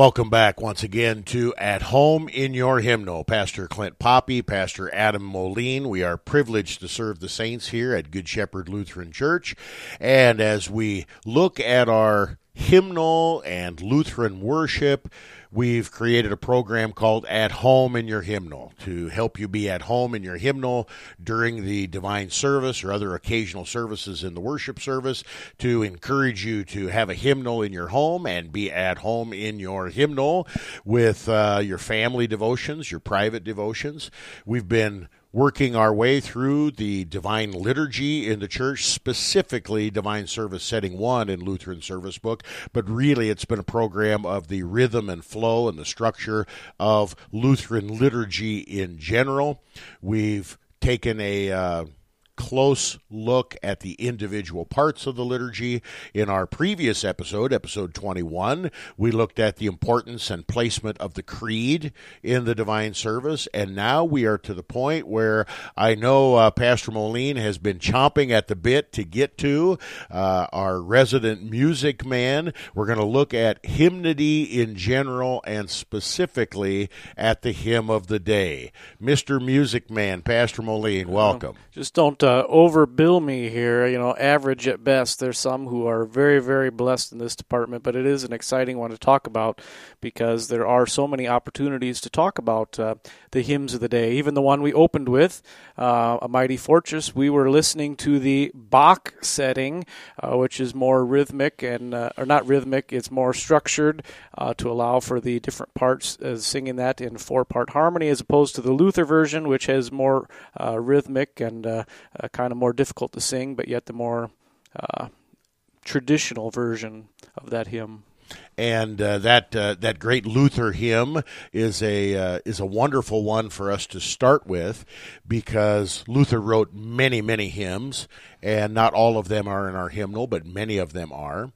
Welcome back once again to At Home in Your Hymnal. Pastor Clint Poppy, Pastor Adam Moline. We are privileged to serve the saints here at Good Shepherd Lutheran Church. And as we look at our hymnal and Lutheran worship, we've created a program called At Home in Your Hymnal to help you be at home in your hymnal during the divine service or other occasional services in the worship service, to encourage you to have a hymnal in your home and be at home in your hymnal with uh, your family devotions, your private devotions. We've been working our way through the divine liturgy in the church, specifically divine service setting one in Lutheran service book, but really it's been a program of the rhythm and flow and the structure of Lutheran liturgy in general. We've taken a uh, close look at the individual parts of the liturgy. In our previous episode, episode 21, we looked at the importance and placement of the creed in the divine service. And now we are to the point where I know uh, Pastor Moline has been chomping at the bit to get to uh, our resident music man. We're going to look at hymnody in general and specifically at the hymn of the day. Mr. Music Man, Pastor Moline, welcome. Just don't uh, uh, overbill me here. You know, average at best. There's some who are very, very blessed in this department, but it is an exciting one to talk about because there are so many opportunities to talk about uh, the hymns of the day. Even the one we opened with, uh, "A Mighty Fortress," we were listening to the Bach setting, uh, which is more rhythmic and, uh, or not rhythmic. It's more structured uh, to allow for the different parts singing that in four-part harmony, as opposed to the Luther version, which has more rhythmic and uh, kind of more difficult to sing, but yet the more uh, traditional version of that hymn. And uh, that uh, that great Luther hymn is a uh, is a wonderful one for us to start with, because Luther wrote many many hymns, and not all of them are in our hymnal, but many of them are.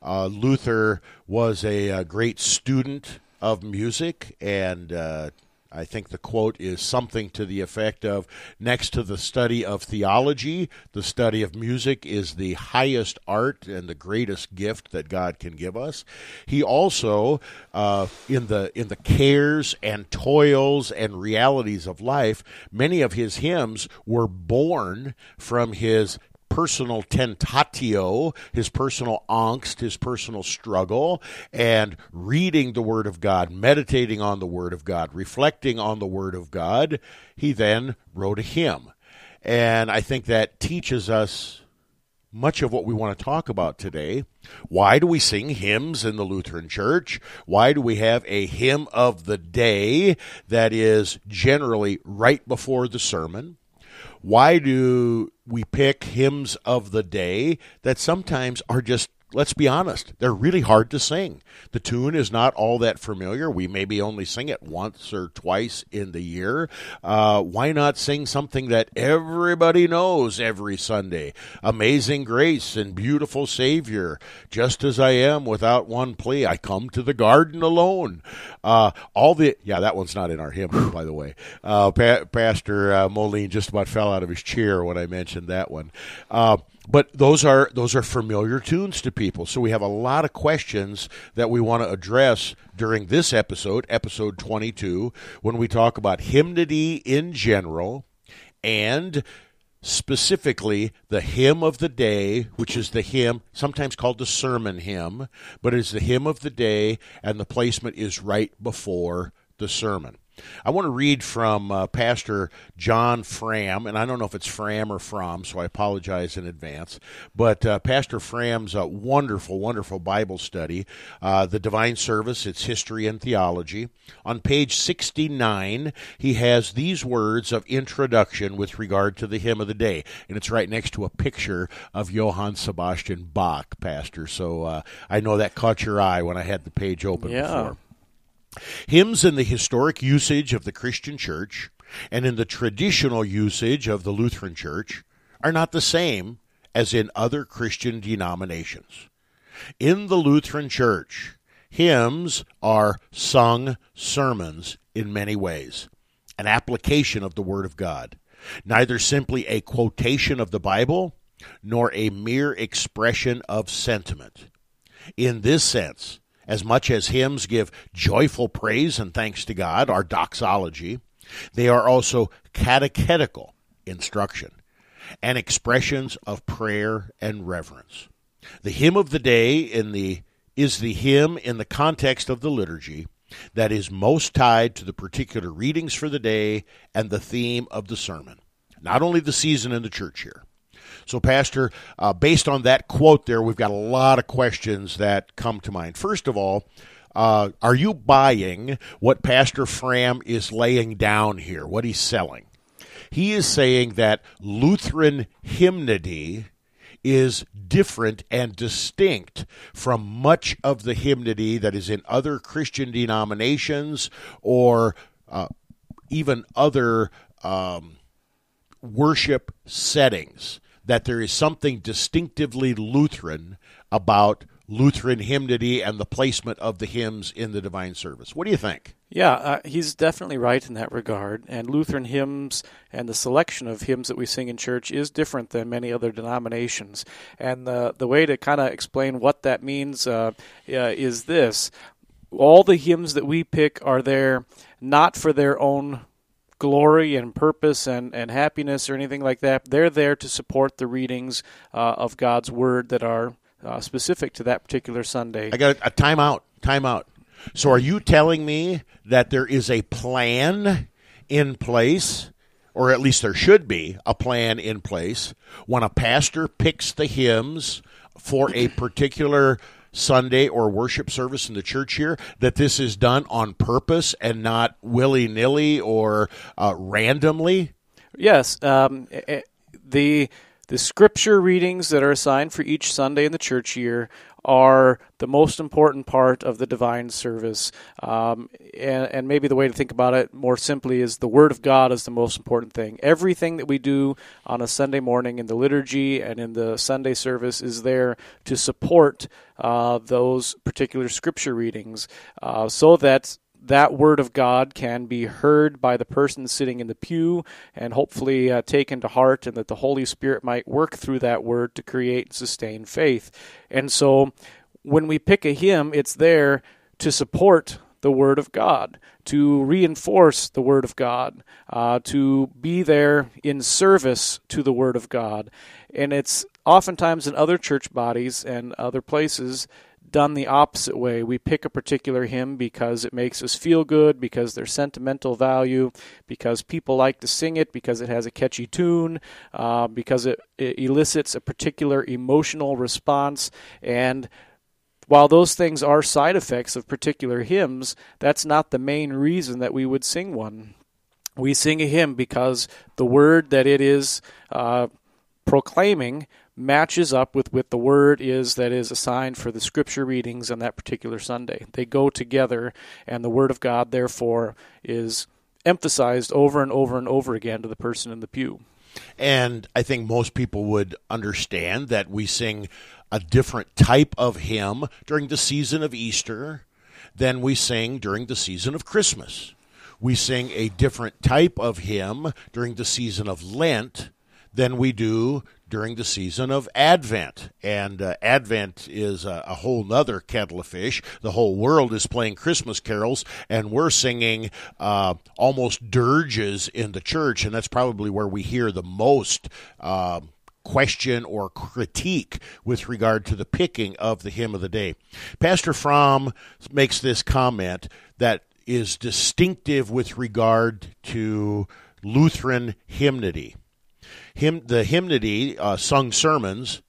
Uh, Luther was a, a, great student of music and uh, I think the quote is something to the effect of next to the study of theology, the study of music is the highest art and the greatest gift that God can give us. He also, uh, in the in the cares and toils and realities of life, many of his hymns were born from his personal tentatio, his personal angst, his personal struggle, and reading the Word of God, meditating on the Word of God, reflecting on the Word of God, he then wrote a hymn. And I think that teaches us much of what we want to talk about today. Why do we sing hymns in the Lutheran Church? Why do we have a hymn of the day that is generally right before the sermon? Why do we pick hymns of the day that sometimes are just let's be honest, they're really hard to sing. The tune is not all that familiar. We maybe only sing it once or twice in the year. Uh, why not sing something that everybody knows every Sunday? Amazing grace and beautiful Savior, just as I am without one plea. I come to the garden alone. Uh, all the, yeah, that one's not in our hymn, by the way. Uh, pa- Pastor uh, Moline just about fell out of his chair when I mentioned that one. Uh, but those are those are familiar tunes to people. So we have a lot of questions that we want to address during this episode, episode 22, when we talk about hymnody in general and specifically the hymn of the day, which is the hymn sometimes called the sermon hymn, but it's the hymn of the day and the placement is right before the sermon. I want to read from uh, Pastor John Fram, and I don't know if it's Fram or Fromm, so I apologize in advance. But uh, Pastor Fram's a wonderful, wonderful Bible study, uh, The Divine Service, Its History and Theology. On page 69, he has these words of introduction with regard to the hymn of the day, and it's right next to a picture of Johann Sebastian Bach, Pastor. So uh, I know that caught your eye when I had the page open yeah. before. Hymns in the historic usage of the Christian church and in the traditional usage of the Lutheran church are not the same as in other Christian denominations. In the Lutheran church, hymns are sung sermons in many ways, an application of the Word of God, neither simply a quotation of the Bible nor a mere expression of sentiment. In this sense, as much as hymns give joyful praise and thanks to God, our doxology, they are also catechetical instruction and expressions of prayer and reverence. The hymn of the day in the is the hymn in the context of the liturgy that is most tied to the particular readings for the day and the theme of the sermon, not only the season in the church here. So, Pastor, uh, based on that quote there, we've got a lot of questions that come to mind. First of all, uh, are you buying what Pastor Fram is laying down here, what he's selling? He is saying that Lutheran hymnody is different and distinct from much of the hymnody that is in other Christian denominations or uh, even other um, worship settings. That there is something distinctively Lutheran about Lutheran hymnody and the placement of the hymns in the divine service. What do you think? Yeah, uh, he's definitely right in that regard. And Lutheran hymns and the selection of hymns that we sing in church is different than many other denominations. And the the way to kind of explain what that means uh, uh, is this: all the hymns that we pick are there not for their own glory and purpose and, and happiness or anything like that. They're there to support the readings uh, of God's Word that are uh, specific to that particular Sunday. I got a timeout. Timeout. So, are you telling me that there is a plan in place, or at least there should be a plan in place, when a pastor picks the hymns for a particular Sunday or worship service in the church here, that this is done on purpose and not willy nilly or uh, randomly? Yes. Um, the the scripture readings that are assigned for each Sunday in the church year are the most important part of the divine service. Um, and, and, maybe the way to think about it more simply is the Word of God is the most important thing. Everything that we do on a Sunday morning in the liturgy and in the Sunday service is there to support uh, those particular scripture readings uh, so that that word of God can be heard by the person sitting in the pew and hopefully uh, taken to heart, and that the Holy Spirit might work through that word to create and sustain faith. And so when we pick a hymn, it's there to support the Word of God, to reinforce the Word of God, uh, to be there in service to the Word of God. And it's oftentimes in other church bodies and other places done the opposite way. We pick a particular hymn because it makes us feel good, because there's sentimental value, because people like to sing it, because it has a catchy tune, uh, because it, it elicits a particular emotional response. And while those things are side effects of particular hymns, that's not the main reason that we would sing one. We sing a hymn because the word that it is uh, proclaiming matches up with what the word is that is assigned for the scripture readings on that particular Sunday. They go together, and the word of God, therefore, is emphasized over and over and over again to the person in the pew. And I think most people would understand that we sing a different type of hymn during the season of Easter than we sing during the season of Christmas. We sing a different type of hymn during the season of Lent than we do during the season of Advent. And uh, Advent is a, a, whole nother kettle of fish. The whole world is playing Christmas carols, and we're singing uh, almost dirges in the church, and that's probably where we hear the most. Uh, question or critique with regard to the picking of the hymn of the day. Pastor Fromm makes this comment that is distinctive with regard to Lutheran hymnody hymn, the hymnody, uh, sung sermons,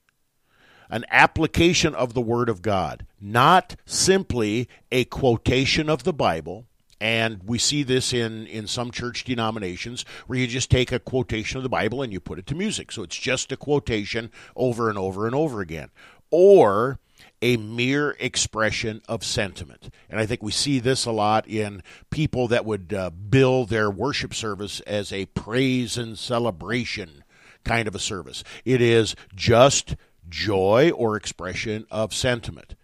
an application of the Word of God, not simply a quotation of the Bible. And we see this in, in some church denominations where you just take a quotation of the Bible and you put it to music. So it's just a quotation over and over and over again. Or a mere expression of sentiment. And I think we see this a lot in people that would uh, bill their worship service as a praise and celebration kind of a service. It is just joy or expression of sentiment.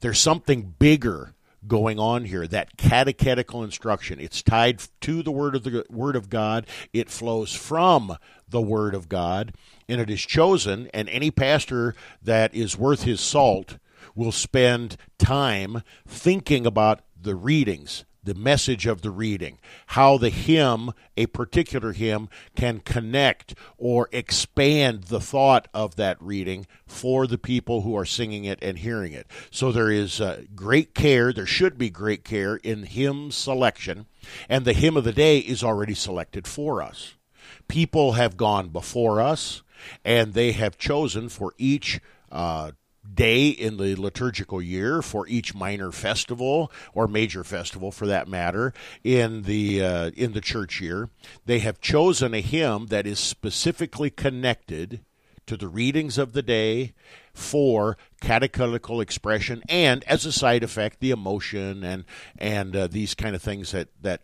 There's something bigger going on here that catechetical instruction it's tied to the word of the word of god it flows from the word of god and it is chosen and any pastor that is worth his salt will spend time thinking about the readings, the message of the reading, how the hymn, a particular hymn, can connect or expand the thought of that reading for the people who are singing it and hearing it. So there is uh, great care, there should be great care in hymn selection, and the hymn of the day is already selected for us. People have gone before us, and they have chosen for each uh, day in the liturgical year for each minor festival or major festival for that matter in the uh, in the church year. They have chosen a hymn that is specifically connected to the readings of the day for catechetical expression and as a side effect the emotion and and uh, these kind of things that that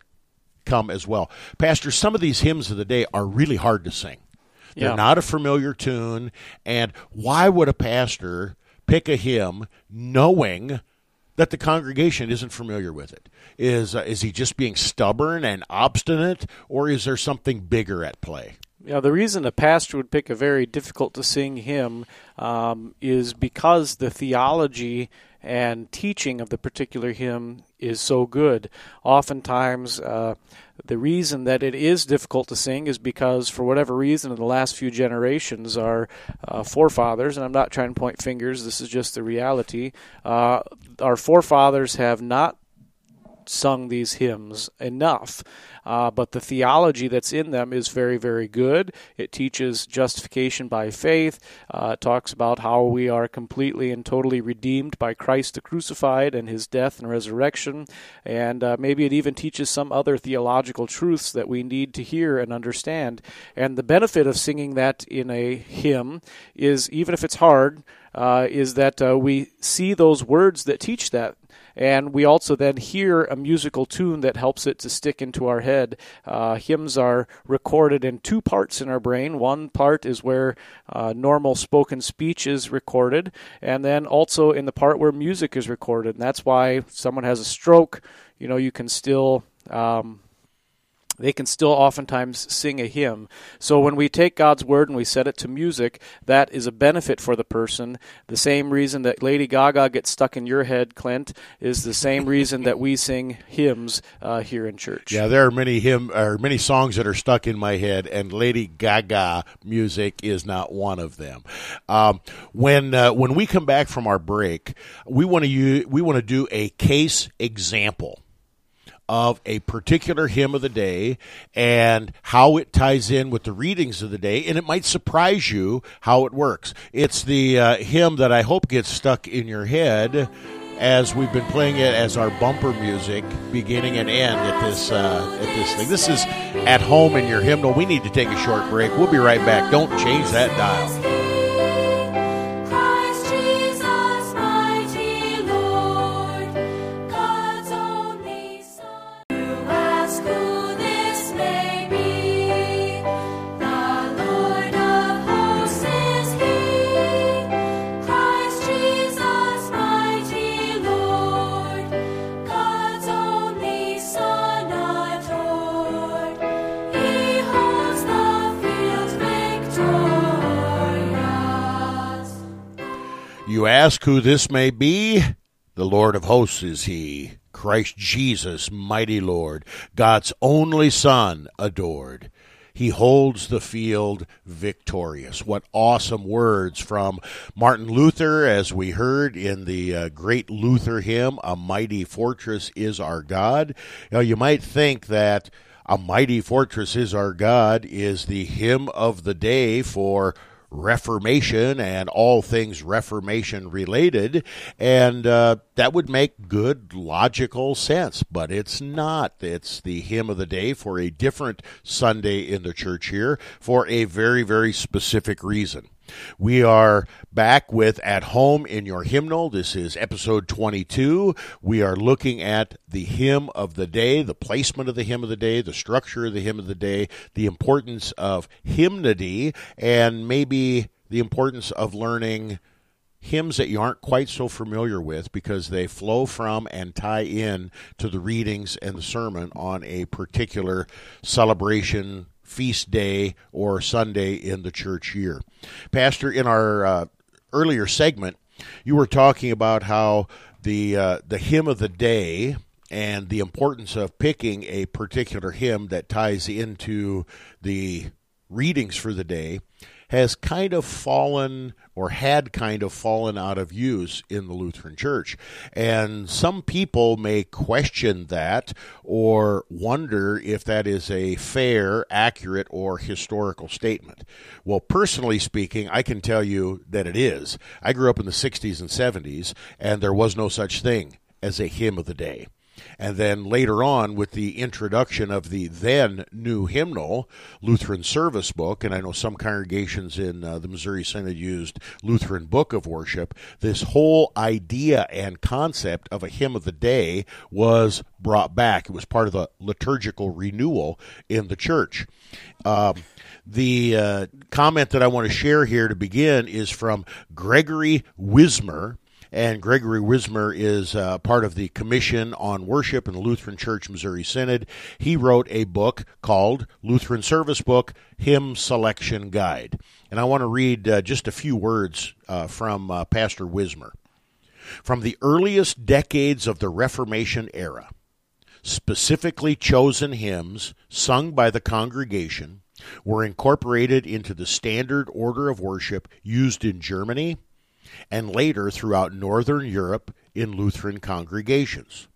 come as well. Pastor some of these hymns of the day are really hard to sing. They're Yeah. not a familiar tune and why would a pastor pick a hymn knowing that the congregation isn't familiar with it. Is uh, is he just being stubborn and obstinate or is there something bigger at play? Yeah, the reason a pastor would pick a very difficult to sing hymn um, is because the theology and teaching of the particular hymn is so good. Oftentimes, uh, the reason that it is difficult to sing is because, for whatever reason, in the last few generations, our uh, forefathers, and I'm not trying to point fingers, this is just the reality, uh, our forefathers have not sung these hymns enough. Uh, but the theology that's in them is very, very good. It teaches justification by faith. Uh, it talks about how we are completely and totally redeemed by Christ the crucified and his death and resurrection. And uh, maybe it even teaches some other theological truths that we need to hear and understand. And the benefit of singing that in a hymn is, even if it's hard, uh, is that uh, we see those words that teach that and we also then hear a musical tune that helps it to stick into our head. Uh, hymns are recorded in two parts in our brain. One part is where uh, normal spoken speech is recorded, and then also in the part where music is recorded. And that's why someone has a stroke, you know, you can still. Um, they can still oftentimes sing a hymn. So when we take God's word and we set it to music, that is a benefit for the person. The same reason that Lady Gaga gets stuck in your head, Clint, is the same reason that we sing hymns uh, here in church. yeah there are many hymn or many songs that are stuck in my head and lady gaga music is not one of them um, when uh, when we come back from our break we want to we want to do a case example of a particular hymn of the day and how it ties in with the readings of the day, and it might surprise you how it works. It's the uh, hymn that I hope gets stuck in your head as we've been playing it as our bumper music, beginning and end at this uh, at this thing. This is at home in your hymnal. We need to take a short break. We'll be right back. Don't change that dial. You ask who this may be? The Lord of hosts is he, Christ Jesus, mighty Lord, God's only Son, adored. He holds the field victorious. What awesome words from Martin Luther, as we heard in the uh, great Luther hymn, A Mighty Fortress is Our God. Now, you might think that A Mighty Fortress is Our God is the hymn of the day for Reformation and all things Reformation related, and uh, that would make good logical sense, but it's not. It's the hymn of the day for a different Sunday in the church here for a very, very specific reason. We are back with At Home in Your Hymnal. This is episode 22. We are looking at the hymn of the day, the placement of the hymn of the day, the structure of the hymn of the day, the importance of hymnody, and maybe the importance of learning hymns that you aren't quite so familiar with because they flow from and tie in to the readings and the sermon on a particular celebration, feast day, or Sunday in the church year. Pastor, in our uh, earlier segment, you were talking about how the uh, the hymn of the day and the importance of picking a particular hymn that ties into the readings for the day has kind of fallen or had kind of fallen out of use in the Lutheran Church. And some people may question that or wonder if that is a fair, accurate, or historical statement. Well, personally speaking, I can tell you that it is. I grew up in the 60s and 70s, and there was no such thing as a hymn of the day. And then later on, with the introduction of the then new hymnal, Lutheran Service Book, and I know some congregations in uh, the Missouri Synod used Lutheran Book of Worship, this whole idea and concept of a hymn of the day was brought back. It was part of the liturgical renewal in the church. Um, the uh, comment that I want to share here to begin is from Gregory Wismar and Gregory Wismar is uh, part of the Commission on Worship in the Lutheran Church Missouri Synod. He wrote a book called Lutheran Service Book Hymn Selection Guide. And I want to read uh, just a few words uh, from uh, Pastor Wismar. From the earliest decades of the Reformation era, specifically chosen hymns sung by the congregation were incorporated into the standard order of worship used in Germany and later throughout Northern Europe in Lutheran congregations.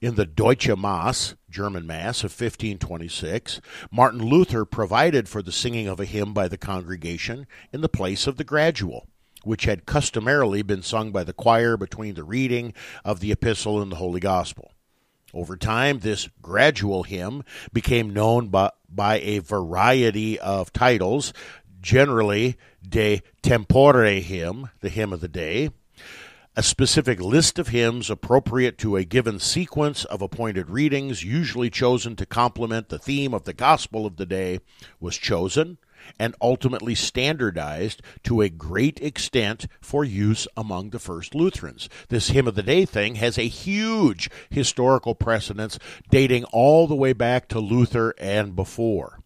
In the Deutsche Mass, German Mass of 1526, Martin Luther provided for the singing of a hymn by the congregation in the place of the gradual, which had customarily been sung by the choir between the reading of the epistle and the Holy Gospel. Over time, this gradual hymn became known by, by a variety of titles, generally de tempore hymn, the hymn of the day, a specific list of hymns appropriate to a given sequence of appointed readings, usually chosen to complement the theme of the gospel of the day, was chosen and ultimately standardized to a great extent for use among the first Lutherans. This hymn of the day thing has a huge historical precedence dating all the way back to Luther and before.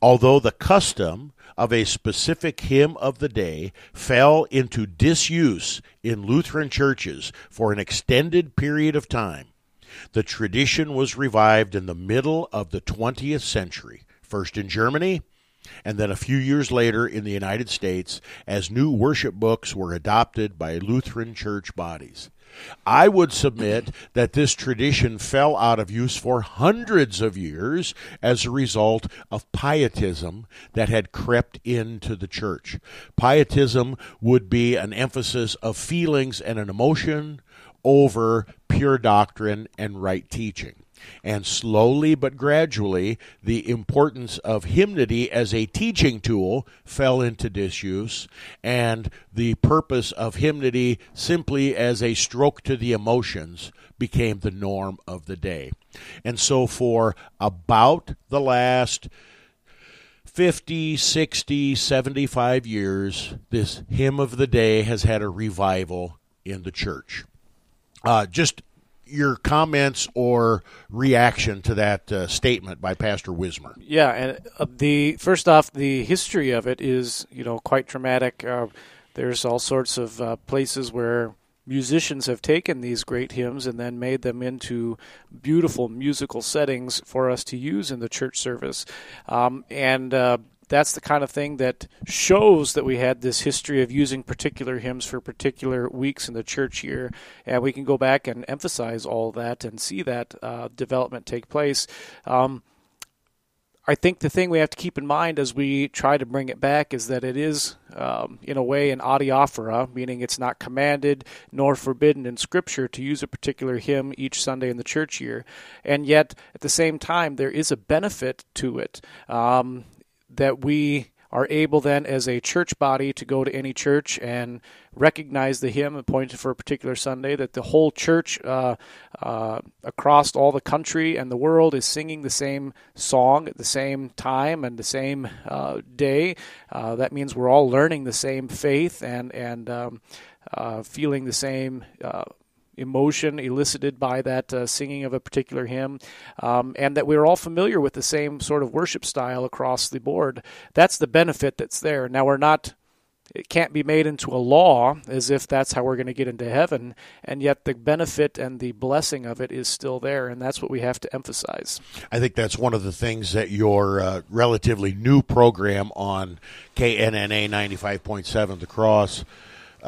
Although the custom of a specific hymn of the day fell into disuse in Lutheran churches for an extended period of time, the tradition was revived in the middle of the 20th century, first in Germany and then a few years later in the United States as new worship books were adopted by Lutheran church bodies. I would submit that this tradition fell out of use for hundreds of years as a result of pietism that had crept into the church. Pietism would be an emphasis of feelings and an emotion over pure doctrine and right teaching. And slowly but gradually, the importance of hymnody as a teaching tool fell into disuse, and the purpose of hymnody simply as a stroke to the emotions became the norm of the day. And so, for about the last 50, 60, 75 years, this hymn of the day has had a revival in the church. Uh, just your comments or reaction to that uh, statement by Pastor Wismar. Yeah, and uh, the first off, the history of it is you know quite traumatic. Uh, there's all sorts of uh, places where musicians have taken these great hymns and then made them into beautiful musical settings for us to use in the church service, um, and uh, that's the kind of thing that shows that we had this history of using particular hymns for particular weeks in the church year. And we can go back and emphasize all that and see that uh, development take place. Um, I think the thing we have to keep in mind as we try to bring it back is that it is, um, in a way, an adiaphora, meaning it's not commanded nor forbidden in Scripture to use a particular hymn each Sunday in the church year. And yet, at the same time, there is a benefit to it. Um, that we are able then as a church body to go to any church and recognize the hymn appointed for a particular Sunday, that the whole church uh, uh, across all the country and the world is singing the same song at the same time and the same uh, day. Uh, that means we're all learning the same faith and, and um, uh, feeling the same uh, emotion elicited by that uh, singing of a particular hymn, um, and that we're all familiar with the same sort of worship style across the board. That's the benefit that's there. Now, we're not it can't be made into a law as if that's how we're going to get into heaven, and yet the benefit and the blessing of it is still there, and that's what we have to emphasize. I think that's one of the things that your uh, relatively new program on KNNA 95.7 The Cross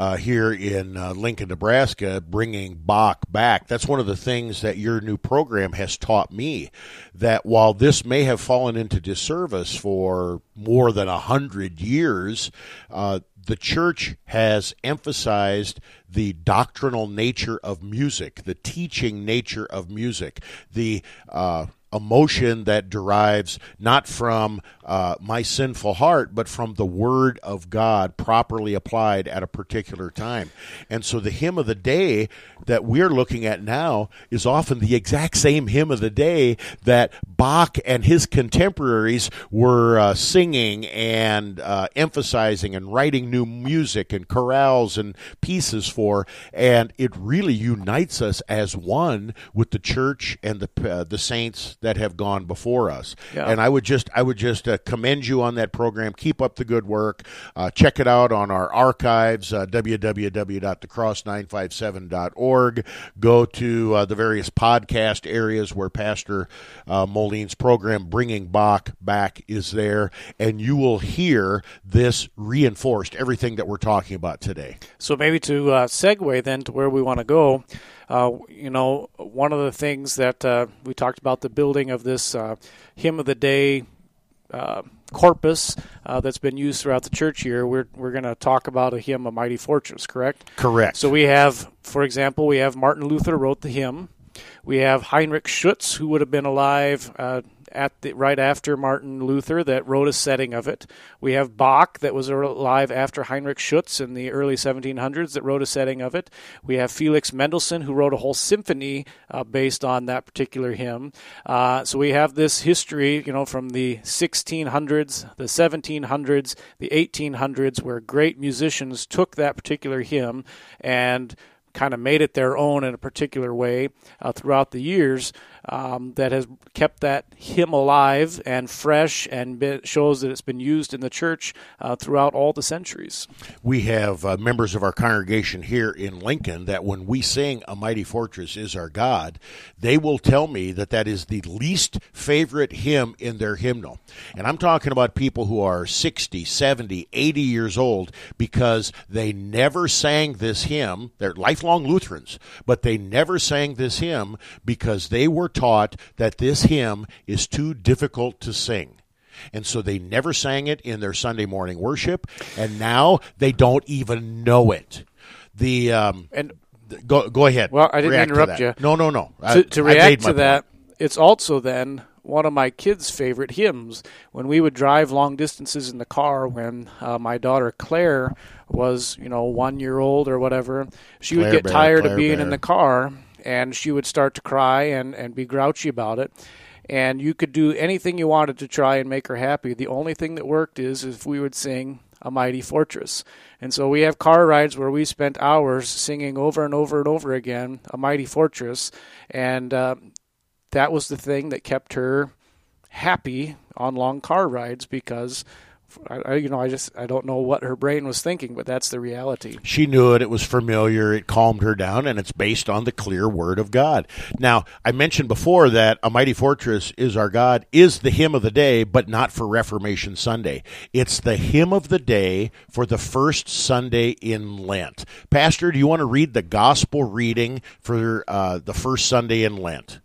uh, here in uh, Lincoln, Nebraska, bringing Bach back. That's one of the things that your new program has taught me. That while this may have fallen into disservice for more than a hundred years, uh, the church has emphasized the doctrinal nature of music, the teaching nature of music, the uh, emotion that derives not from uh, my sinful heart, but from the Word of God properly applied at a particular time. And so the hymn of the day that we're looking at now is often the exact same hymn of the day that Bach and his contemporaries were uh, singing and uh, emphasizing and writing new music and chorales and pieces for. And it really unites us as one with the church and the, uh, the saints that have gone before us. Yeah. And I would just I would just uh, commend you on that program. Keep up the good work. Uh, check it out on our archives uh, www.thecross957.org. Go to uh, the various podcast areas where Pastor uh, Moline's program Bringing Bach Back is there, and you will hear this reinforced everything that we're talking about today. So maybe to uh, segue then to where we want to go, uh, you know, one of the things that uh, we talked about the building of this uh, hymn of the day uh, corpus uh, that's been used throughout the church year, we're, we're going to talk about a hymn, "A Mighty Fortress," correct? Correct. So we have, for example, we have Martin Luther wrote the hymn. We have Heinrich Schütz, who would have been alive uh, at the, right after Martin Luther, that wrote a setting of it. We have Bach, that was alive after Heinrich Schütz in the early 1700s, that wrote a setting of it. We have Felix Mendelssohn, who wrote a whole symphony uh, based on that particular hymn. Uh, so we have this history, you know, from the 1600s, the 1700s, the 1800s, where great musicians took that particular hymn and kind of made it their own in a particular way uh, throughout the years um, that has kept that hymn alive and fresh and been, shows that it's been used in the church uh, throughout all the centuries. we have uh, members of our congregation here in Lincoln that when we sing A Mighty Fortress is Our God, they will tell me that that is the least favorite hymn in their hymnal. And I'm talking about people who are 60, 70, 80 years old because they never sang this hymn. They're lifelong Lutherans, but they never sang this hymn because they were taught that this hymn is too difficult to sing. And so they never sang it in their Sunday morning worship, and now they don't even know it. The um, And go go ahead. Well, I didn't interrupt you. No, no, no. To, to I made react to that, point. it's also then one of my kids' favorite hymns. When we would drive long distances in the car, when uh, my daughter Claire was, you know, one year old or whatever, she Claire would get Bear, tired Claire of being Bear. in the car, and she would start to cry and, and be grouchy about it. And you could do anything you wanted to try and make her happy. The only thing that worked is if we would sing a mighty fortress. And so we have car rides where we spent hours singing over and over and over again a mighty fortress. And uh, that was the thing that kept her happy on long car rides because. I, you know, I just I don't know what her brain was thinking, but that's the reality. She knew it. It was familiar. It calmed her down, and it's based on the clear word of God. Now, I mentioned before that A Mighty Fortress is Our God is the hymn of the day, but not for Reformation Sunday. It's the hymn of the day for the first Sunday in Lent. Pastor, do you want to read the gospel reading for uh, the first Sunday in Lent?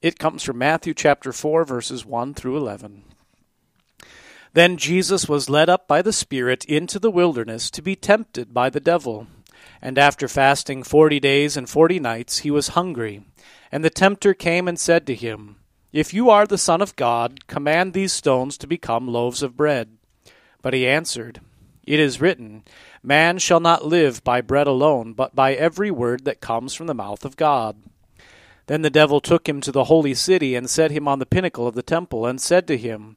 It comes from Matthew chapter 4, verses 1 through 11. Then Jesus was led up by the Spirit into the wilderness to be tempted by the devil. And after fasting forty days and forty nights, he was hungry. And the tempter came and said to him, If you are the Son of God, command these stones to become loaves of bread. But he answered, It is written, Man shall not live by bread alone, but by every word that comes from the mouth of God. Then the devil took him to the holy city and set him on the pinnacle of the temple, and said to him,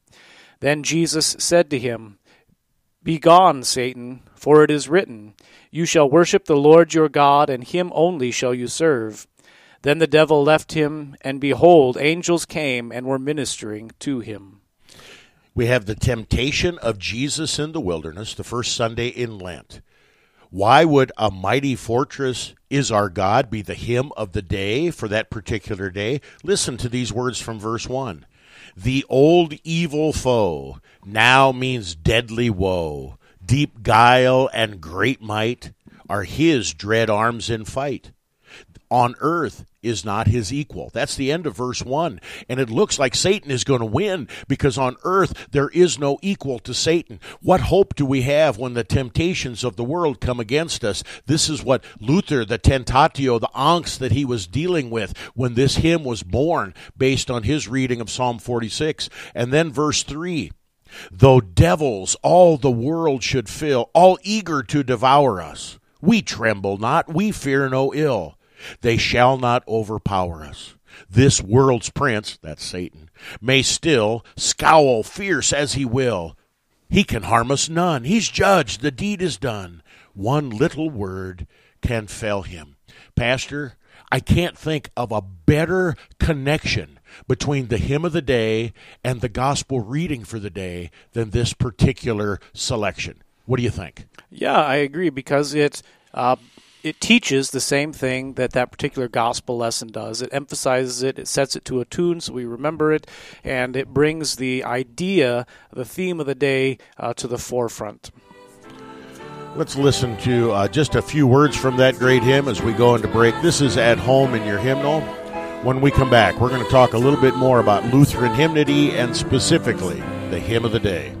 Then Jesus said to him, Begone, Satan, for it is written, You shall worship the Lord your God, and him only shall you serve. Then the devil left him, and behold, angels came and were ministering to him. We have the temptation of Jesus in the wilderness, the first Sunday in Lent. Why would a mighty fortress is our God be the hymn of the day for that particular day? Listen to these words from verse 1. The old evil foe now means deadly woe. Deep guile and great might are his dread arms in fight on earth is not his equal. That's the end of verse 1. And it looks like Satan is going to win because on earth there is no equal to Satan. What hope do we have when the temptations of the world come against us? This is what Luther, the tentatio, the angst that he was dealing with when this hymn was born based on his reading of Psalm 46. And then verse 3. Though devils all the world should fill, all eager to devour us, we tremble not, we fear no ill. They shall not overpower us. This world's prince, that's Satan, may still scowl fierce as he will. He can harm us none. He's judged. The deed is done. One little word can fell him. Pastor, I can't think of a better connection between the hymn of the day and the gospel reading for the day than this particular selection. What do you think? Yeah, I agree because it's uh, it teaches the same thing that that particular gospel lesson does. It emphasizes it, it sets it to a tune so we remember it, and it brings the idea, the theme of the day, uh, to the forefront. Let's listen to uh, just a few words from that great hymn as we go into break. This is At Home in Your Hymnal. When we come back, we're going to talk a little bit more about Lutheran hymnody and specifically the hymn of the day.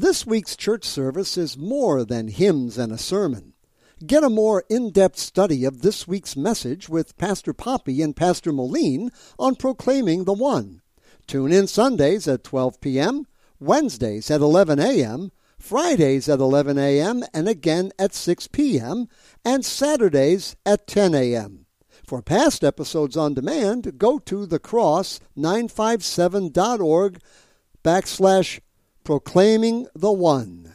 This week's church service is more than hymns and a sermon. Get a more in depth study of this week's message with Pastor Poppy and Pastor Moline on Proclaiming the One. Tune in Sundays at 12 p.m., Wednesdays at 11 a.m., Fridays at 11 a.m., and again at 6 p.m., and Saturdays at 10 a.m. For past episodes on demand, go to thecross957.org backslash proclaiming the one.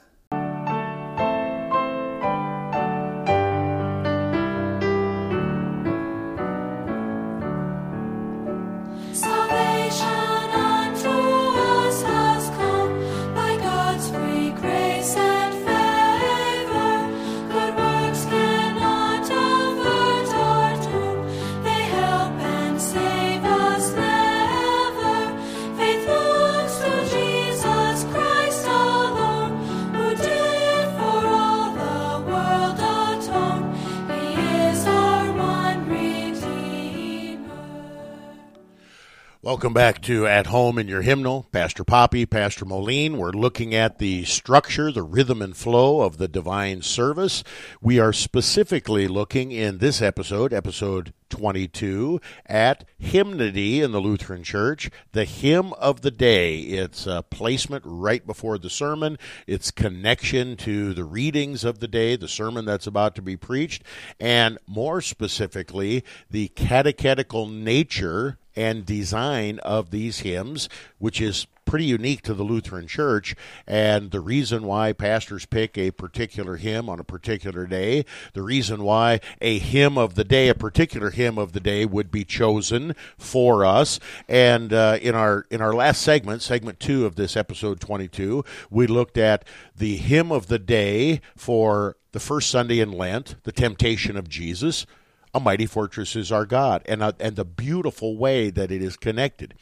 Welcome back to At Home in Your Hymnal. Pastor Poppy, Pastor Moline. We're looking at the structure, the rhythm and flow of the divine service. We are specifically looking in this episode, episode 22, at hymnody in the Lutheran Church, the hymn of the day. Its uh, placement right before the sermon, its connection to the readings of the day, the sermon that's about to be preached, and more specifically, the catechetical nature and design of these hymns, which is pretty unique to the Lutheran Church, and the reason why pastors pick a particular hymn on a particular day, the reason why a hymn of the day, a particular hymn of the day, would be chosen for us. And uh, in our in our last segment, segment two of this episode twenty two, we looked at the hymn of the day for the first Sunday in Lent, the temptation of Jesus a mighty fortress is our God, and uh, and the beautiful way that it is connected.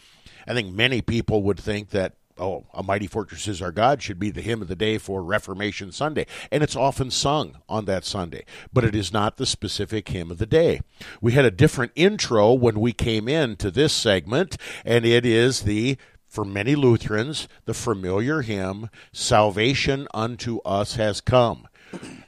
I think many people would think that oh, a mighty fortress is our God should be the hymn of the day for Reformation Sunday, and it's often sung on that Sunday, but it is not the specific hymn of the day. We had a different intro when we came in to this segment, and it is the for many Lutherans, the familiar hymn, Salvation unto us has come.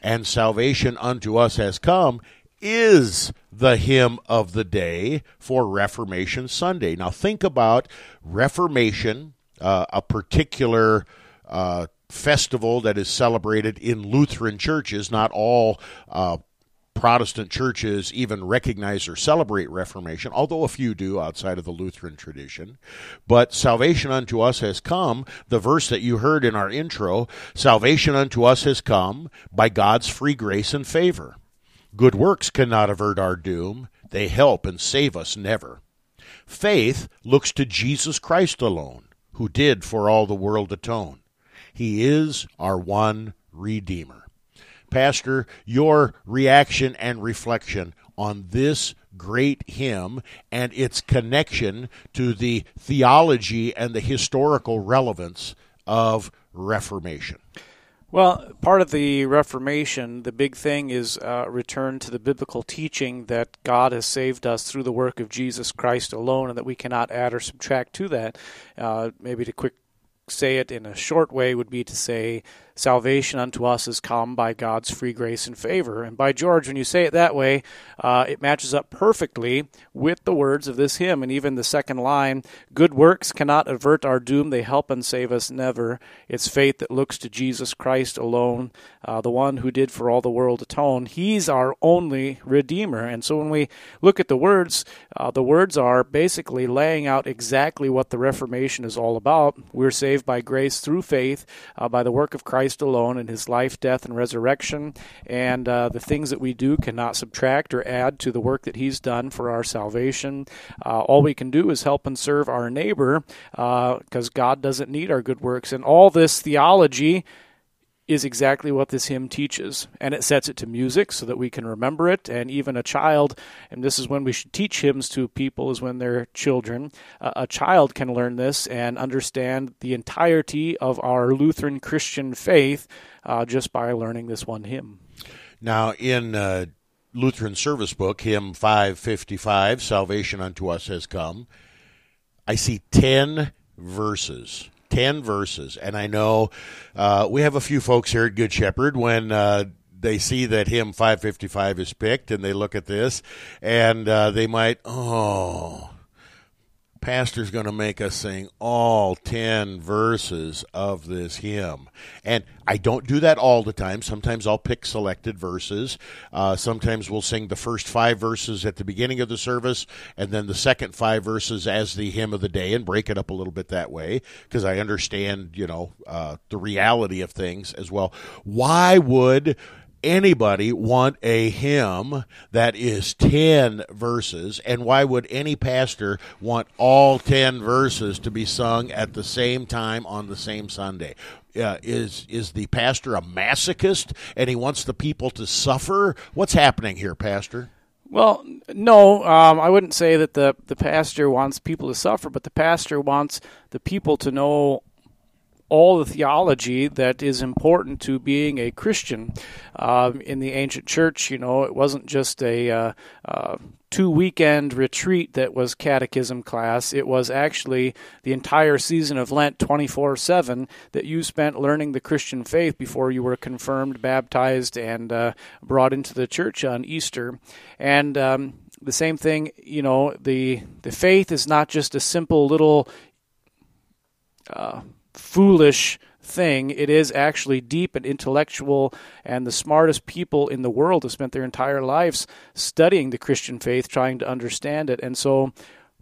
and salvation unto us has come is the hymn of the day for Reformation Sunday. Now, think about Reformation, uh, a particular uh, festival that is celebrated in Lutheran churches. Not all uh, Protestant churches even recognize or celebrate Reformation, although a few do outside of the Lutheran tradition. But salvation unto us has come, the verse that you heard in our intro salvation unto us has come by God's free grace and favor. Good works cannot avert our doom, they help and save us never. Faith looks to Jesus Christ alone, who did for all the world atone. He is our one Redeemer. Pastor, your reaction and reflection on this great hymn and its connection to the theology and the historical relevance of Reformation. Well, part of the Reformation, the big thing is uh, return to the biblical teaching that God has saved us through the work of Jesus Christ alone, and that we cannot add or subtract to that. Uh, maybe to quick say it in a short way would be to say salvation unto us has come by God's free grace and favor. And by George, when you say it that way, uh, it matches up perfectly with the words of this hymn. And even the second line good works cannot avert our doom, they help and save us never. It's faith that looks to Jesus Christ alone, uh, the one who did for all the world atone. He's our only Redeemer. And so when we look at the words, uh, the words are basically laying out exactly what the Reformation is all about. We're saved by grace through faith, uh, by the work of Christ alone in his life, death, and resurrection. And uh, the things that we do cannot subtract or add to the work that he's done for our salvation. Uh, all we can do is help and serve our neighbor because God doesn't need our good works. And all this theology is exactly what this hymn teaches. And it sets it to music so that we can remember it. And even a child, and this is when we should teach hymns to people, is when they're children. Uh, a child can learn this and understand the entirety of our Lutheran Christian faith uh, just by learning this one hymn. Now, in uh, Lutheran Service Book, hymn 555, Salvation unto us has come, I see 10 verses. 10 verses. And I know uh, we have a few folks here at Good Shepherd when uh, they see that hymn 555 is picked and they look at this and uh, they might, oh, pastor's going to make us sing all 10 verses of this hymn. And I don't do that all the time. Sometimes I'll pick selected verses. Uh, sometimes we'll sing the first five verses at the beginning of the service and then the second five verses as the hymn of the day and break it up a little bit that way because I understand, you know, uh, the reality of things as well. Why would anybody want a hymn that is 10 verses? And why would any pastor want all 10 verses to be sung at the same time on the same Sunday? Uh, is is the pastor a masochist and he wants the people to suffer? What's happening here pastor? Well, no, um, I wouldn't say that the, the pastor wants people to suffer, but the pastor wants the people to know all the theology that is important to being a Christian. Um, in the ancient church, you know, it wasn't just a uh, uh, two weekend retreat that was catechism class. It was actually the entire season of Lent, 24 7, that you spent learning the Christian faith before you were confirmed, baptized, and uh, brought into the church on Easter. And um, the same thing, you know, the the faith is not just a simple little uh, foolish thing. It is actually deep and intellectual, and the smartest people in the world have spent their entire lives studying the Christian faith, trying to understand it. And so,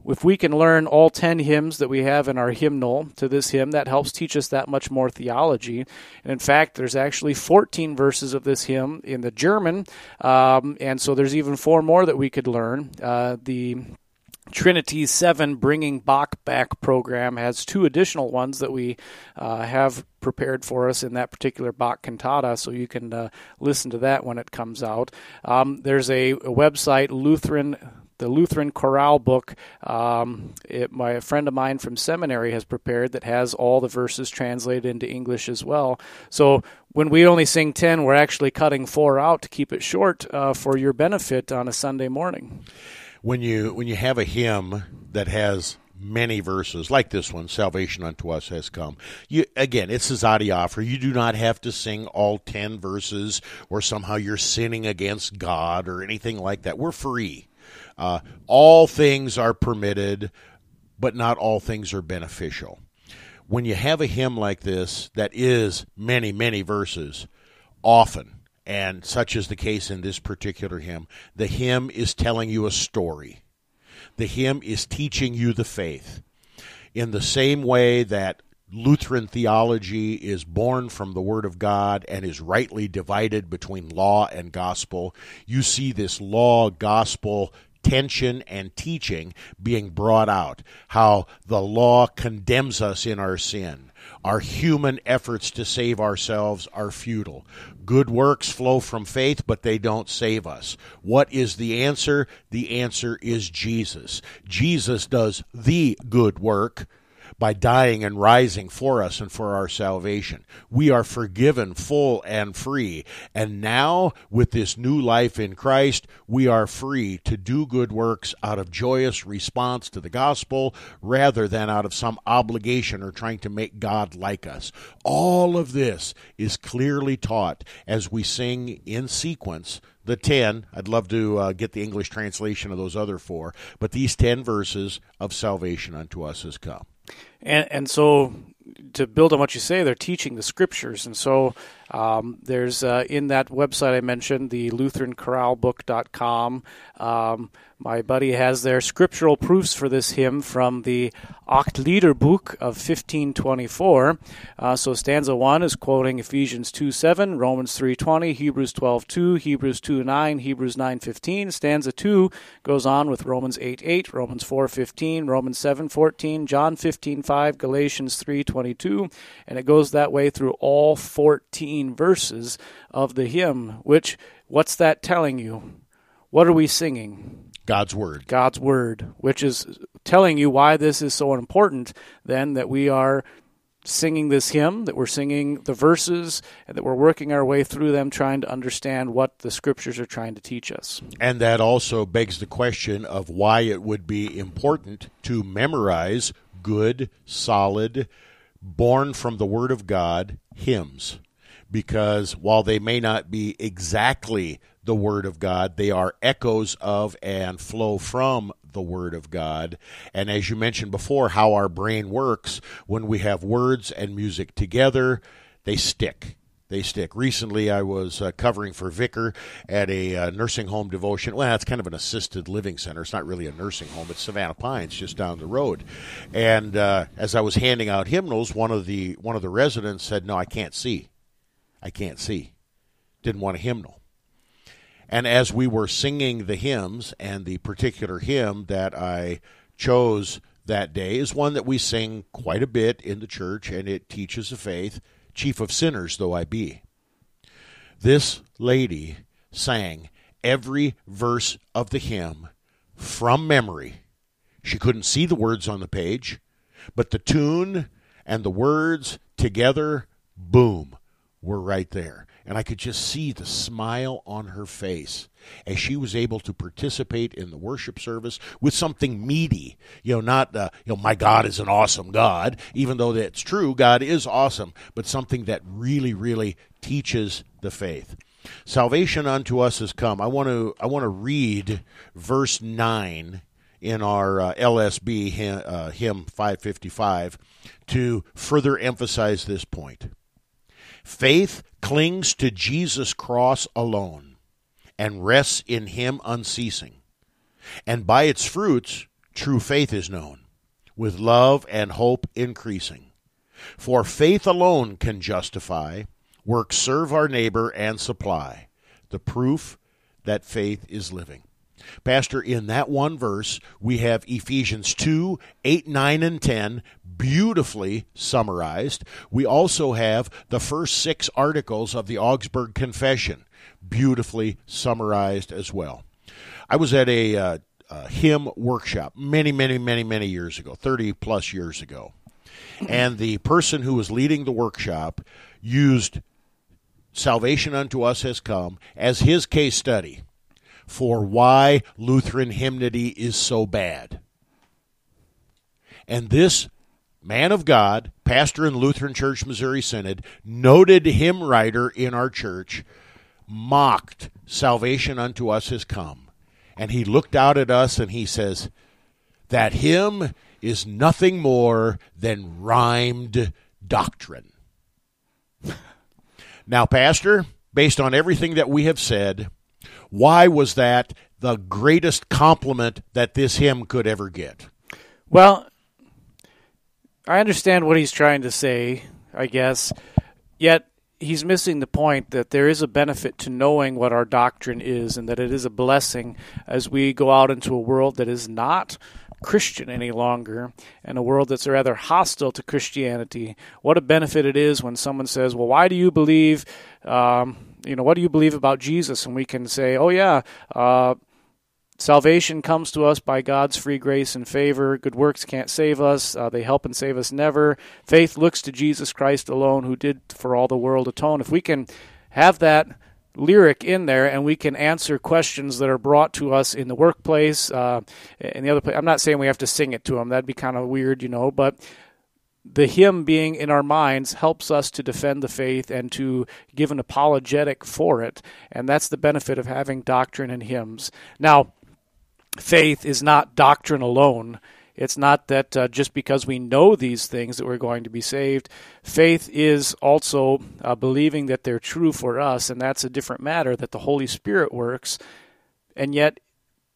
if we can learn all 10 hymns that we have in our hymnal to this hymn, that helps teach us that much more theology. And in fact, there's actually 14 verses of this hymn in the German, um, and so there's even four more that we could learn. Uh, the Trinity 7 Bringing Bach Back program has two additional ones that we uh, have prepared for us in that particular Bach cantata, so you can uh, listen to that when it comes out. Um, there's a, a website, Lutheran the Lutheran Chorale book. Um, it, my friend of mine from seminary has prepared that has all the verses translated into English as well. So when we only sing ten, we're actually cutting four out to keep it short uh, for your benefit on a Sunday morning. When you when you have a hymn that has many verses like this one, "Salvation unto us has come." You again, it's adiaphora. You do not have to sing all ten verses, or somehow you're sinning against God or anything like that. We're free. Uh, all things are permitted, but not all things are beneficial. When you have a hymn like this that is many, many verses, often, and such is the case in this particular hymn, the hymn is telling you a story. The hymn is teaching you the faith. In the same way that Lutheran theology is born from the Word of God and is rightly divided between law and gospel, you see this law gospel tension and teaching being brought out. How the law condemns us in our sin. Our human efforts to save ourselves are futile. Good works flow from faith, but they don't save us. What is the answer? The answer is Jesus. Jesus does the good work by dying and rising for us and for our salvation. We are forgiven full and free. And now, with this new life in Christ, we are free to do good works out of joyous response to the gospel rather than out of some obligation or trying to make God like us. All of this is clearly taught as we sing in sequence the 10 i'd love to uh, get the english translation of those other four but these 10 verses of salvation unto us has come And and so to build on what you say, they're teaching the scriptures, and so um, there's uh, in that website I mentioned, the LutheranChoralbook.com. Um, my buddy has their scriptural proofs for this hymn from the Acht Lieder Book of 1524. Uh, so stanza one is quoting Ephesians 2 7, Romans 3 20, Hebrews 12 2, Hebrews 2 9, Hebrews 9 15. Stanza two goes on with Romans 8 8, Romans 4 15, Romans 7 14, John 15 5, Galatians 3 22, and it goes that way through all 14 verses of the hymn, which, what's that telling you? What are we singing? god's word God's Word, which is telling you why this is so important, then, that we are singing this hymn, that we're singing the verses, and that we're working our way through them, trying to understand what the scriptures are trying to teach us. And that also begs the question of why it would be important to memorize good, solid, born from the Word of God hymns. Because while they may not be exactly the Word of God, they are echoes of and flow from the Word of God. And as you mentioned before, how our brain works when we have words and music together, they stick they stick. Recently, I was uh, covering for Vicar at a uh, nursing home devotion. Well, it's kind of an assisted living center. It's not really a nursing home. It's Savannah Pines, just down the road. And uh, as I was handing out hymnals, one of the one of the residents said, "No, I can't see. I can't see." Didn't want a hymnal. And as we were singing the hymns, and the particular hymn that I chose that day is one that we sing quite a bit in the church, and it teaches the faith chief of sinners though I be. This lady sang every verse of the hymn from memory. She couldn't see the words on the page, but the tune and the words together, boom, were right there. And I could just see the smile on her face as she was able to participate in the worship service with something meaty. You know, not, uh, you know, my God is an awesome God, even though that's true, God is awesome, but something that really, really teaches the faith. Salvation unto us has come. I want to I want to read verse 9 in our uh, LSB hymn, uh, hymn 555 to further emphasize this point. Faith clings to Jesus' cross alone and rests in him unceasing. And by its fruits, true faith is known, with love and hope increasing. For faith alone can justify, work serve our neighbor and supply, the proof that faith is living. Pastor, in that one verse, we have Ephesians 2 8, 9, and 10 beautifully summarized. We also have the first six articles of the Augsburg Confession beautifully summarized as well. I was at a, uh, a hymn workshop many, many, many, many years ago, 30 plus years ago. And the person who was leading the workshop used Salvation Unto Us Has Come as his case study for why Lutheran hymnody is so bad. And this man of God, pastor in Lutheran Church Missouri Synod, noted hymn writer in our church, mocked salvation unto us has come. And he looked out at us and he says, That hymn is nothing more than rhymed doctrine. now, Pastor, based on everything that we have said, why was that the greatest compliment that this hymn could ever get? Well, I understand what he's trying to say, I guess. Yet he's missing the point that there is a benefit to knowing what our doctrine is and that it is a blessing as we go out into a world that is not Christian any longer and a world that's rather hostile to Christianity. What a benefit it is when someone says, Well, why do you believe, um, you know, what do you believe about Jesus? And we can say, Oh, yeah, uh, Salvation comes to us by God's free grace and favor. Good works can't save us. Uh, they help and save us never. Faith looks to Jesus Christ alone, who did for all the world atone. If we can have that lyric in there and we can answer questions that are brought to us in the workplace, uh, in the other place, I'm not saying we have to sing it to them. That'd be kind of weird, you know, but the hymn being in our minds helps us to defend the faith and to give an apologetic for it. And that's the benefit of having doctrine and hymns. Now, faith is not doctrine alone. It's not that uh, just because we know these things that we're going to be saved. Faith is also uh, believing that they're true for us, and that's a different matter that the Holy Spirit works. And yet,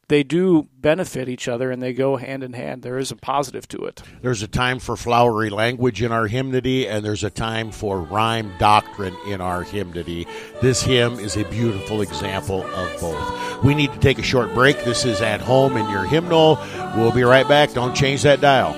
they do benefit each other and they go hand in hand. There is a positive to it. There's a time for flowery language in our hymnody, and there's a time for rhyme doctrine in our hymnody. This hymn is a beautiful example of both. We need to take a short break. This is At Home in Your Hymnal. We'll be right back. Don't change that dial.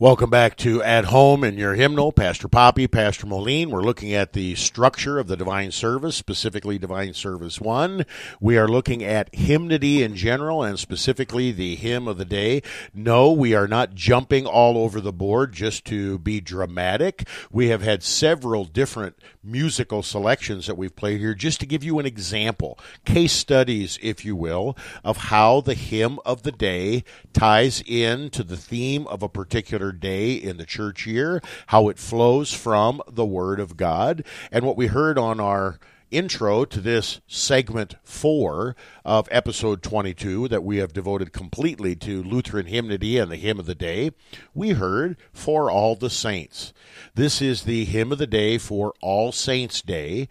Welcome back to At Home in Your Hymnal. Pastor Poppy, Pastor Moline. We're looking at the structure of the Divine Service, specifically Divine Service 1. We are looking at hymnody in general and specifically the hymn of the day. No, we are not jumping all over the board just to be dramatic. We have had several different musical selections that we've played here just to give you an example, case studies, if you will, of how the hymn of the day ties in to the theme of a particular day in the church year, how it flows from the Word of God. And what we heard on our intro to this segment four of episode 22 that we have devoted completely to Lutheran hymnody and the hymn of the day, we heard For All the Saints. This is the hymn of the day for All Saints Day.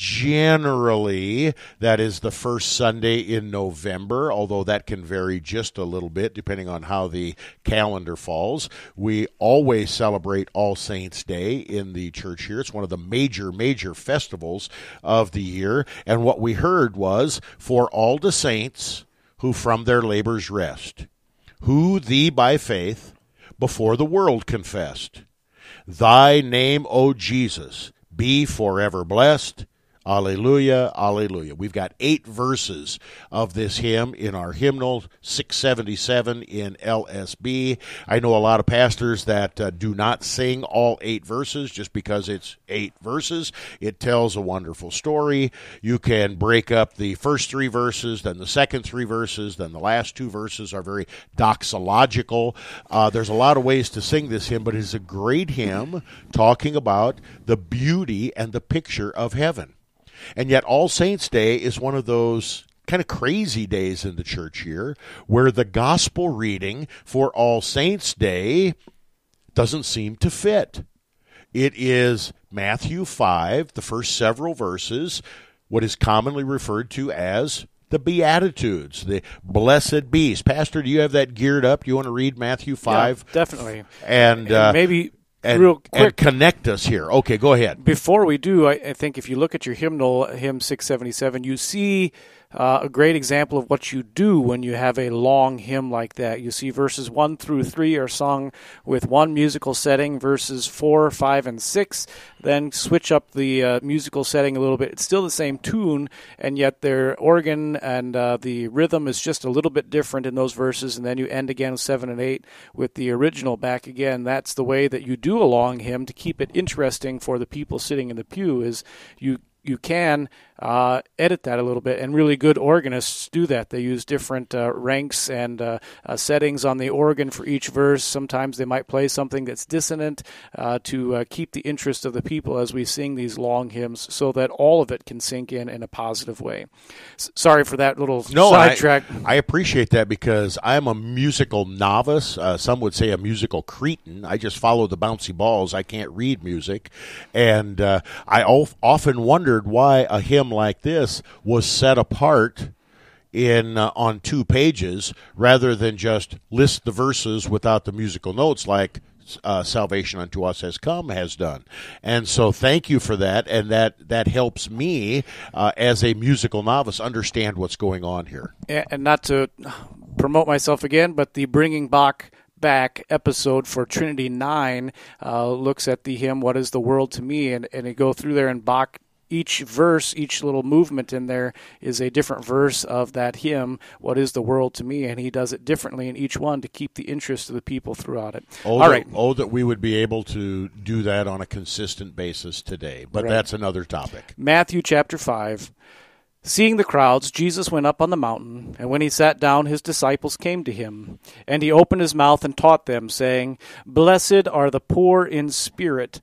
Generally, that is the first Sunday in November, although that can vary just a little bit depending on how the calendar falls. We always celebrate All Saints Day in the church here. It's one of the major, major festivals of the year. And what we heard was, For all the saints who from their labors rest, who thee by faith before the world confessed. Thy name, O Jesus, be forever blessed. Alleluia, alleluia. We've got eight verses of this hymn in our hymnal, 677 in LSB. I know a lot of pastors that uh, do not sing all eight verses just because it's eight verses. It tells a wonderful story. You can break up the first three verses, then the second three verses, then the last two verses are very doxological. Uh, there's a lot of ways to sing this hymn, but it's a great hymn talking about the beauty and the picture of heaven. And yet, All Saints Day is one of those kind of crazy days in the church year where the gospel reading for All Saints Day doesn't seem to fit. It is Matthew 5, the first several verses, what is commonly referred to as the Beatitudes, the blessed bees. Pastor, do you have that geared up? Do you want to read Matthew 5? Yeah, definitely. And, And uh, maybe and, real and connect us here. Okay, go ahead. before we do, I, I think if you look at your hymnal, hymn 677, you see uh, a great example of what you do when you have a long hymn like that. You see, verses 1 through 3 are sung with one musical setting, verses 4, 5, and 6 then switch up the uh, musical setting a little bit. It's still the same tune, and yet their organ and uh, the rhythm is just a little bit different in those verses, and then you end again with 7 and 8 with the original back again. That's the way that you do a long hymn to keep it interesting for the people sitting in the pew is you you can uh, edit that a little bit, and really good organists do that. They use different uh, ranks and uh, uh settings on the organ for each verse. Sometimes they might play something that's dissonant uh, to uh, keep the interest of the people as we sing these long hymns, so that all of it can sink in in a positive way. S- sorry for that little No, I, sidetrack. I appreciate that because I'm a musical novice. Uh, some would say a musical cretin. I just follow the bouncy balls. I can't read music, and uh, I of, often wondered why a hymn like this was set apart in uh, on two pages rather than just list the verses without the musical notes like uh, salvation unto us has come has done and so thank you for that and that that helps me uh, as a musical novice understand what's going on here and not to promote myself again, but the Bringing Bach back episode for Trinity 9 uh, looks at the hymn, What is the World to Me? And, and you go through there and Bach. Each verse, each little movement in there is a different verse of that hymn, What is the World to Me? And he does it differently in each one to keep the interest of the people throughout it. oh, All that, right. oh that we would be able to do that on a consistent basis today but Right. that's another topic Matthew chapter 5. Seeing the crowds, Jesus went up on the mountain, and when he sat down, his disciples came to him. And he opened his mouth and taught them, saying, Blessed are the poor in spirit,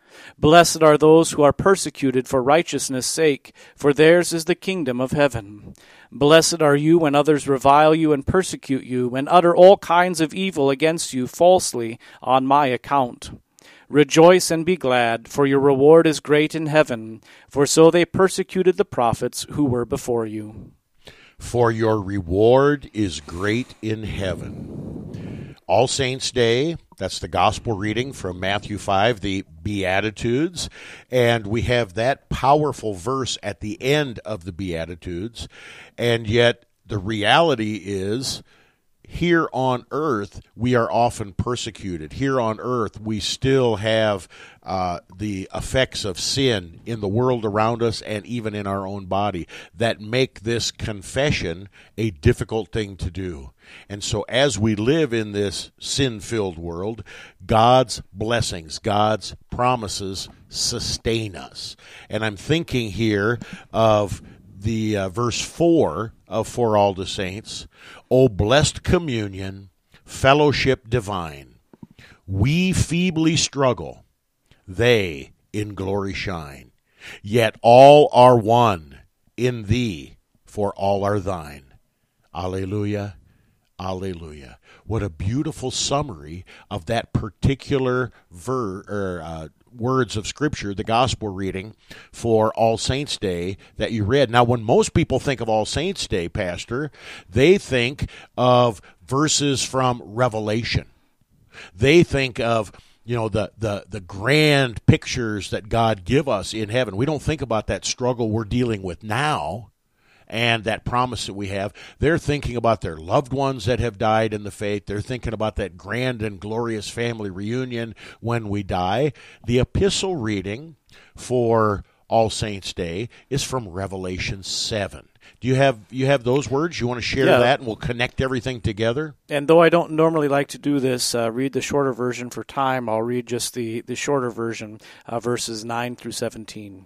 Blessed are those who are persecuted for righteousness' sake, for theirs is the kingdom of heaven. Blessed are you when others revile you and persecute you, and utter all kinds of evil against you falsely on my account. Rejoice and be glad, for your reward is great in heaven, for so they persecuted the prophets who were before you. for your reward is great in heaven. All Saints Day, that's the gospel reading from Matthew 5, the Beatitudes. And we have that powerful verse at the end of the Beatitudes. And yet, the reality is here on earth we are often persecuted. Here on earth we still have uh, the effects of sin in the world around us and even in our own body that make this confession a difficult thing to do. And so as we live in this sin filled world god's blessings god's promises sustain us. And i'm thinking here of the uh, verse 4 of For All the Saints, O blessed communion, fellowship divine, we feebly struggle, they in glory shine. Yet all are one in thee, for all are thine. Alleluia. Alleluia. What a beautiful summary of that particular ver- or, uh, words of Scripture, the gospel reading for All Saints Day that you read. Now, when most people think of All Saints Day, Pastor, they think of verses from Revelation. They think of you know the, the the grand pictures that God give us in heaven. We don't think about that struggle we're dealing with now and that promise that we have. They're thinking about their loved ones that have died in the faith. They're thinking about that grand and glorious family reunion when we die. The epistle reading for All Saints Day is from Revelation 7. Do you have you have those words? You want to share Yeah. that and we'll connect everything together? And though I don't normally like to do this, uh, read the shorter version for time, I'll read just the, the shorter version, uh, verses 9 through 17.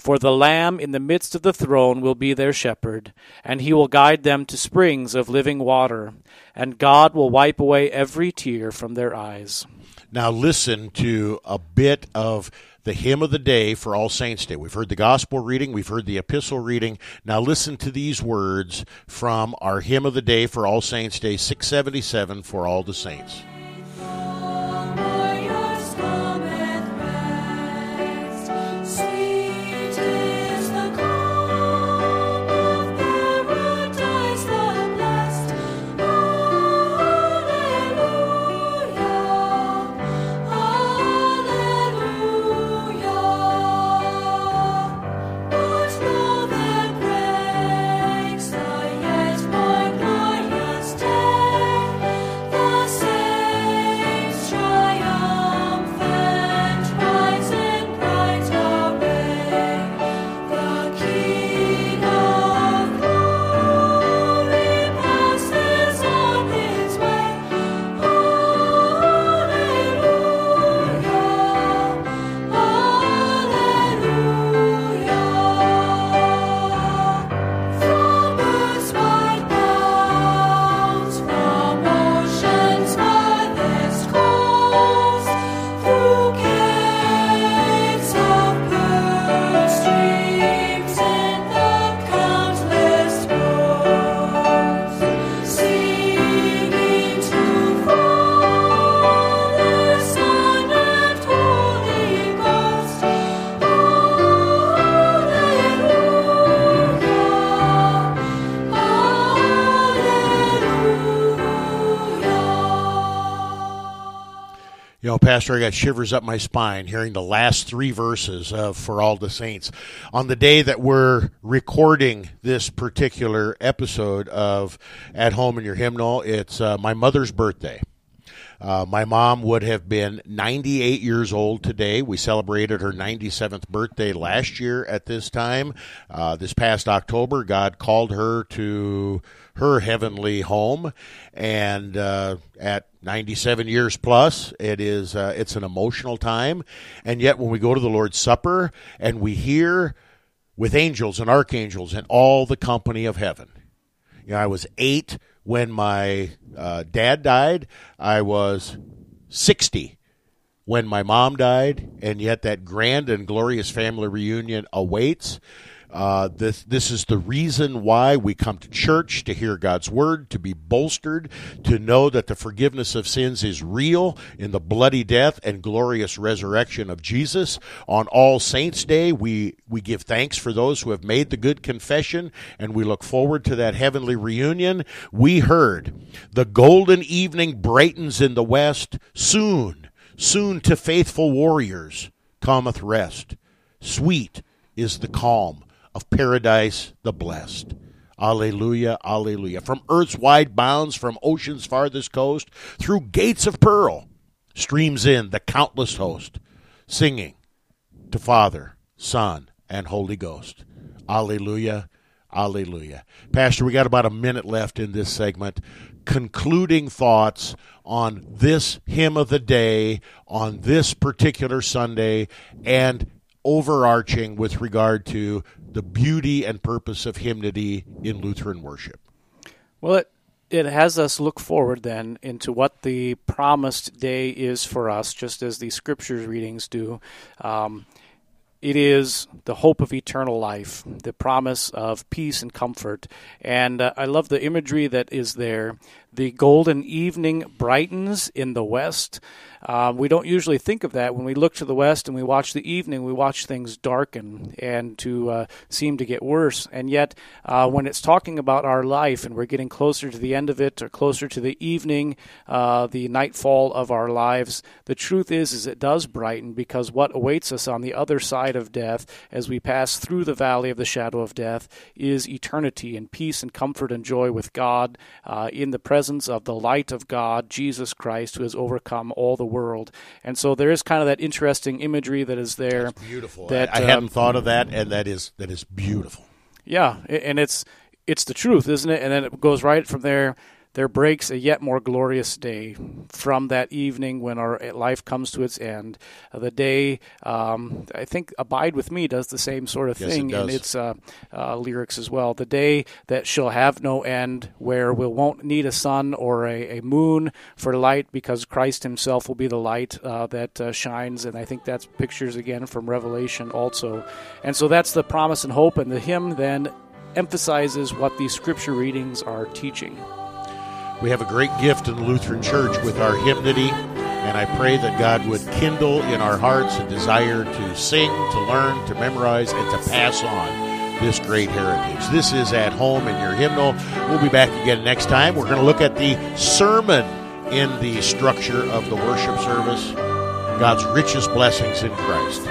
For the Lamb in the midst of the throne will be their shepherd, and he will guide them to springs of living water, and God will wipe away every tear from their eyes. Now listen to a bit of the hymn of the day for All Saints Day. We've heard the gospel reading, we've heard the epistle reading. Now listen to these words from our hymn of the day for All Saints Day 677 for all the saints. Pastor, I got shivers up my spine hearing the last three verses of For All the Saints. On the day that we're recording this particular episode of At Home in Your Hymnal, it's uh, my mother's birthday. Uh, my mom would have been 98 years old today. We celebrated her 97th birthday last year at this time. Uh, this past October, God called her to her heavenly home, and uh, at 97 years plus, it is uh, it's an emotional time. And yet, when we go to the Lord's Supper and we hear with angels and archangels and all the company of heaven, you know, I was eight when my uh, dad died. I was 60 when my mom died, and yet that grand and glorious family reunion awaits. Uh, this this is the reason why we come to church to hear God's word, to be bolstered, to know that the forgiveness of sins is real in the bloody death and glorious resurrection of Jesus. On All Saints Day, we we give thanks for those who have made the good confession, and we look forward to that heavenly reunion. We heard the golden evening brightens in the west. Soon, soon to faithful warriors cometh rest. Sweet is the calm of paradise the blessed. Alleluia, alleluia. From earth's wide bounds, from ocean's farthest coast, through gates of pearl, streams in the countless host, singing to Father, Son, and Holy Ghost. Alleluia, alleluia. Pastor, we got about a minute left in this segment. Concluding thoughts on this hymn of the day, on this particular Sunday, and overarching with regard to the beauty and purpose of hymnody in Lutheran worship? Well, it it has us look forward then into what the promised day is for us, just as the scriptures readings do. Um, it is the hope of eternal life, the promise of peace and comfort. And uh, I love the imagery that is there. The golden evening brightens in the west. Um, we don't usually think of that when we look to the west and we watch the evening. We watch things darken and to uh, seem to get worse. And yet, uh, when it's talking about our life and we're getting closer to the end of it or closer to the evening, uh, the nightfall of our lives, the truth is, is it does brighten because what awaits us on the other side of death as we pass through the valley of the shadow of death is eternity and peace and comfort and joy with God uh, in the presence of the light of God, Jesus Christ, who has overcome all the world. And so there is kind of that interesting imagery that is there. Beautiful. That, I, I um, hadn't thought of that, and that is that is beautiful. Yeah, and it's it's the truth, isn't it? And then it goes right from there. There breaks a yet more glorious day from that evening when our life comes to its end. Uh, the day, um, I think, "Abide with Me" does the same sort of Yes, it thing in its uh, uh, lyrics as well. The day that shall have no end, where we won't need a sun or a, a moon for light, because Christ Himself will be the light uh, that uh, shines. And I think that's pictures again from Revelation also. And so that's the promise and hope. And the hymn then emphasizes what these scripture readings are teaching. We have a great gift in the Lutheran Church with our hymnody, and I pray that God would kindle in our hearts a desire to sing, to learn, to memorize, and to pass on this great heritage. This is At Home in Your Hymnal. We'll be back again next time. We're going to look at the sermon in the structure of the worship service, God's richest blessings in Christ.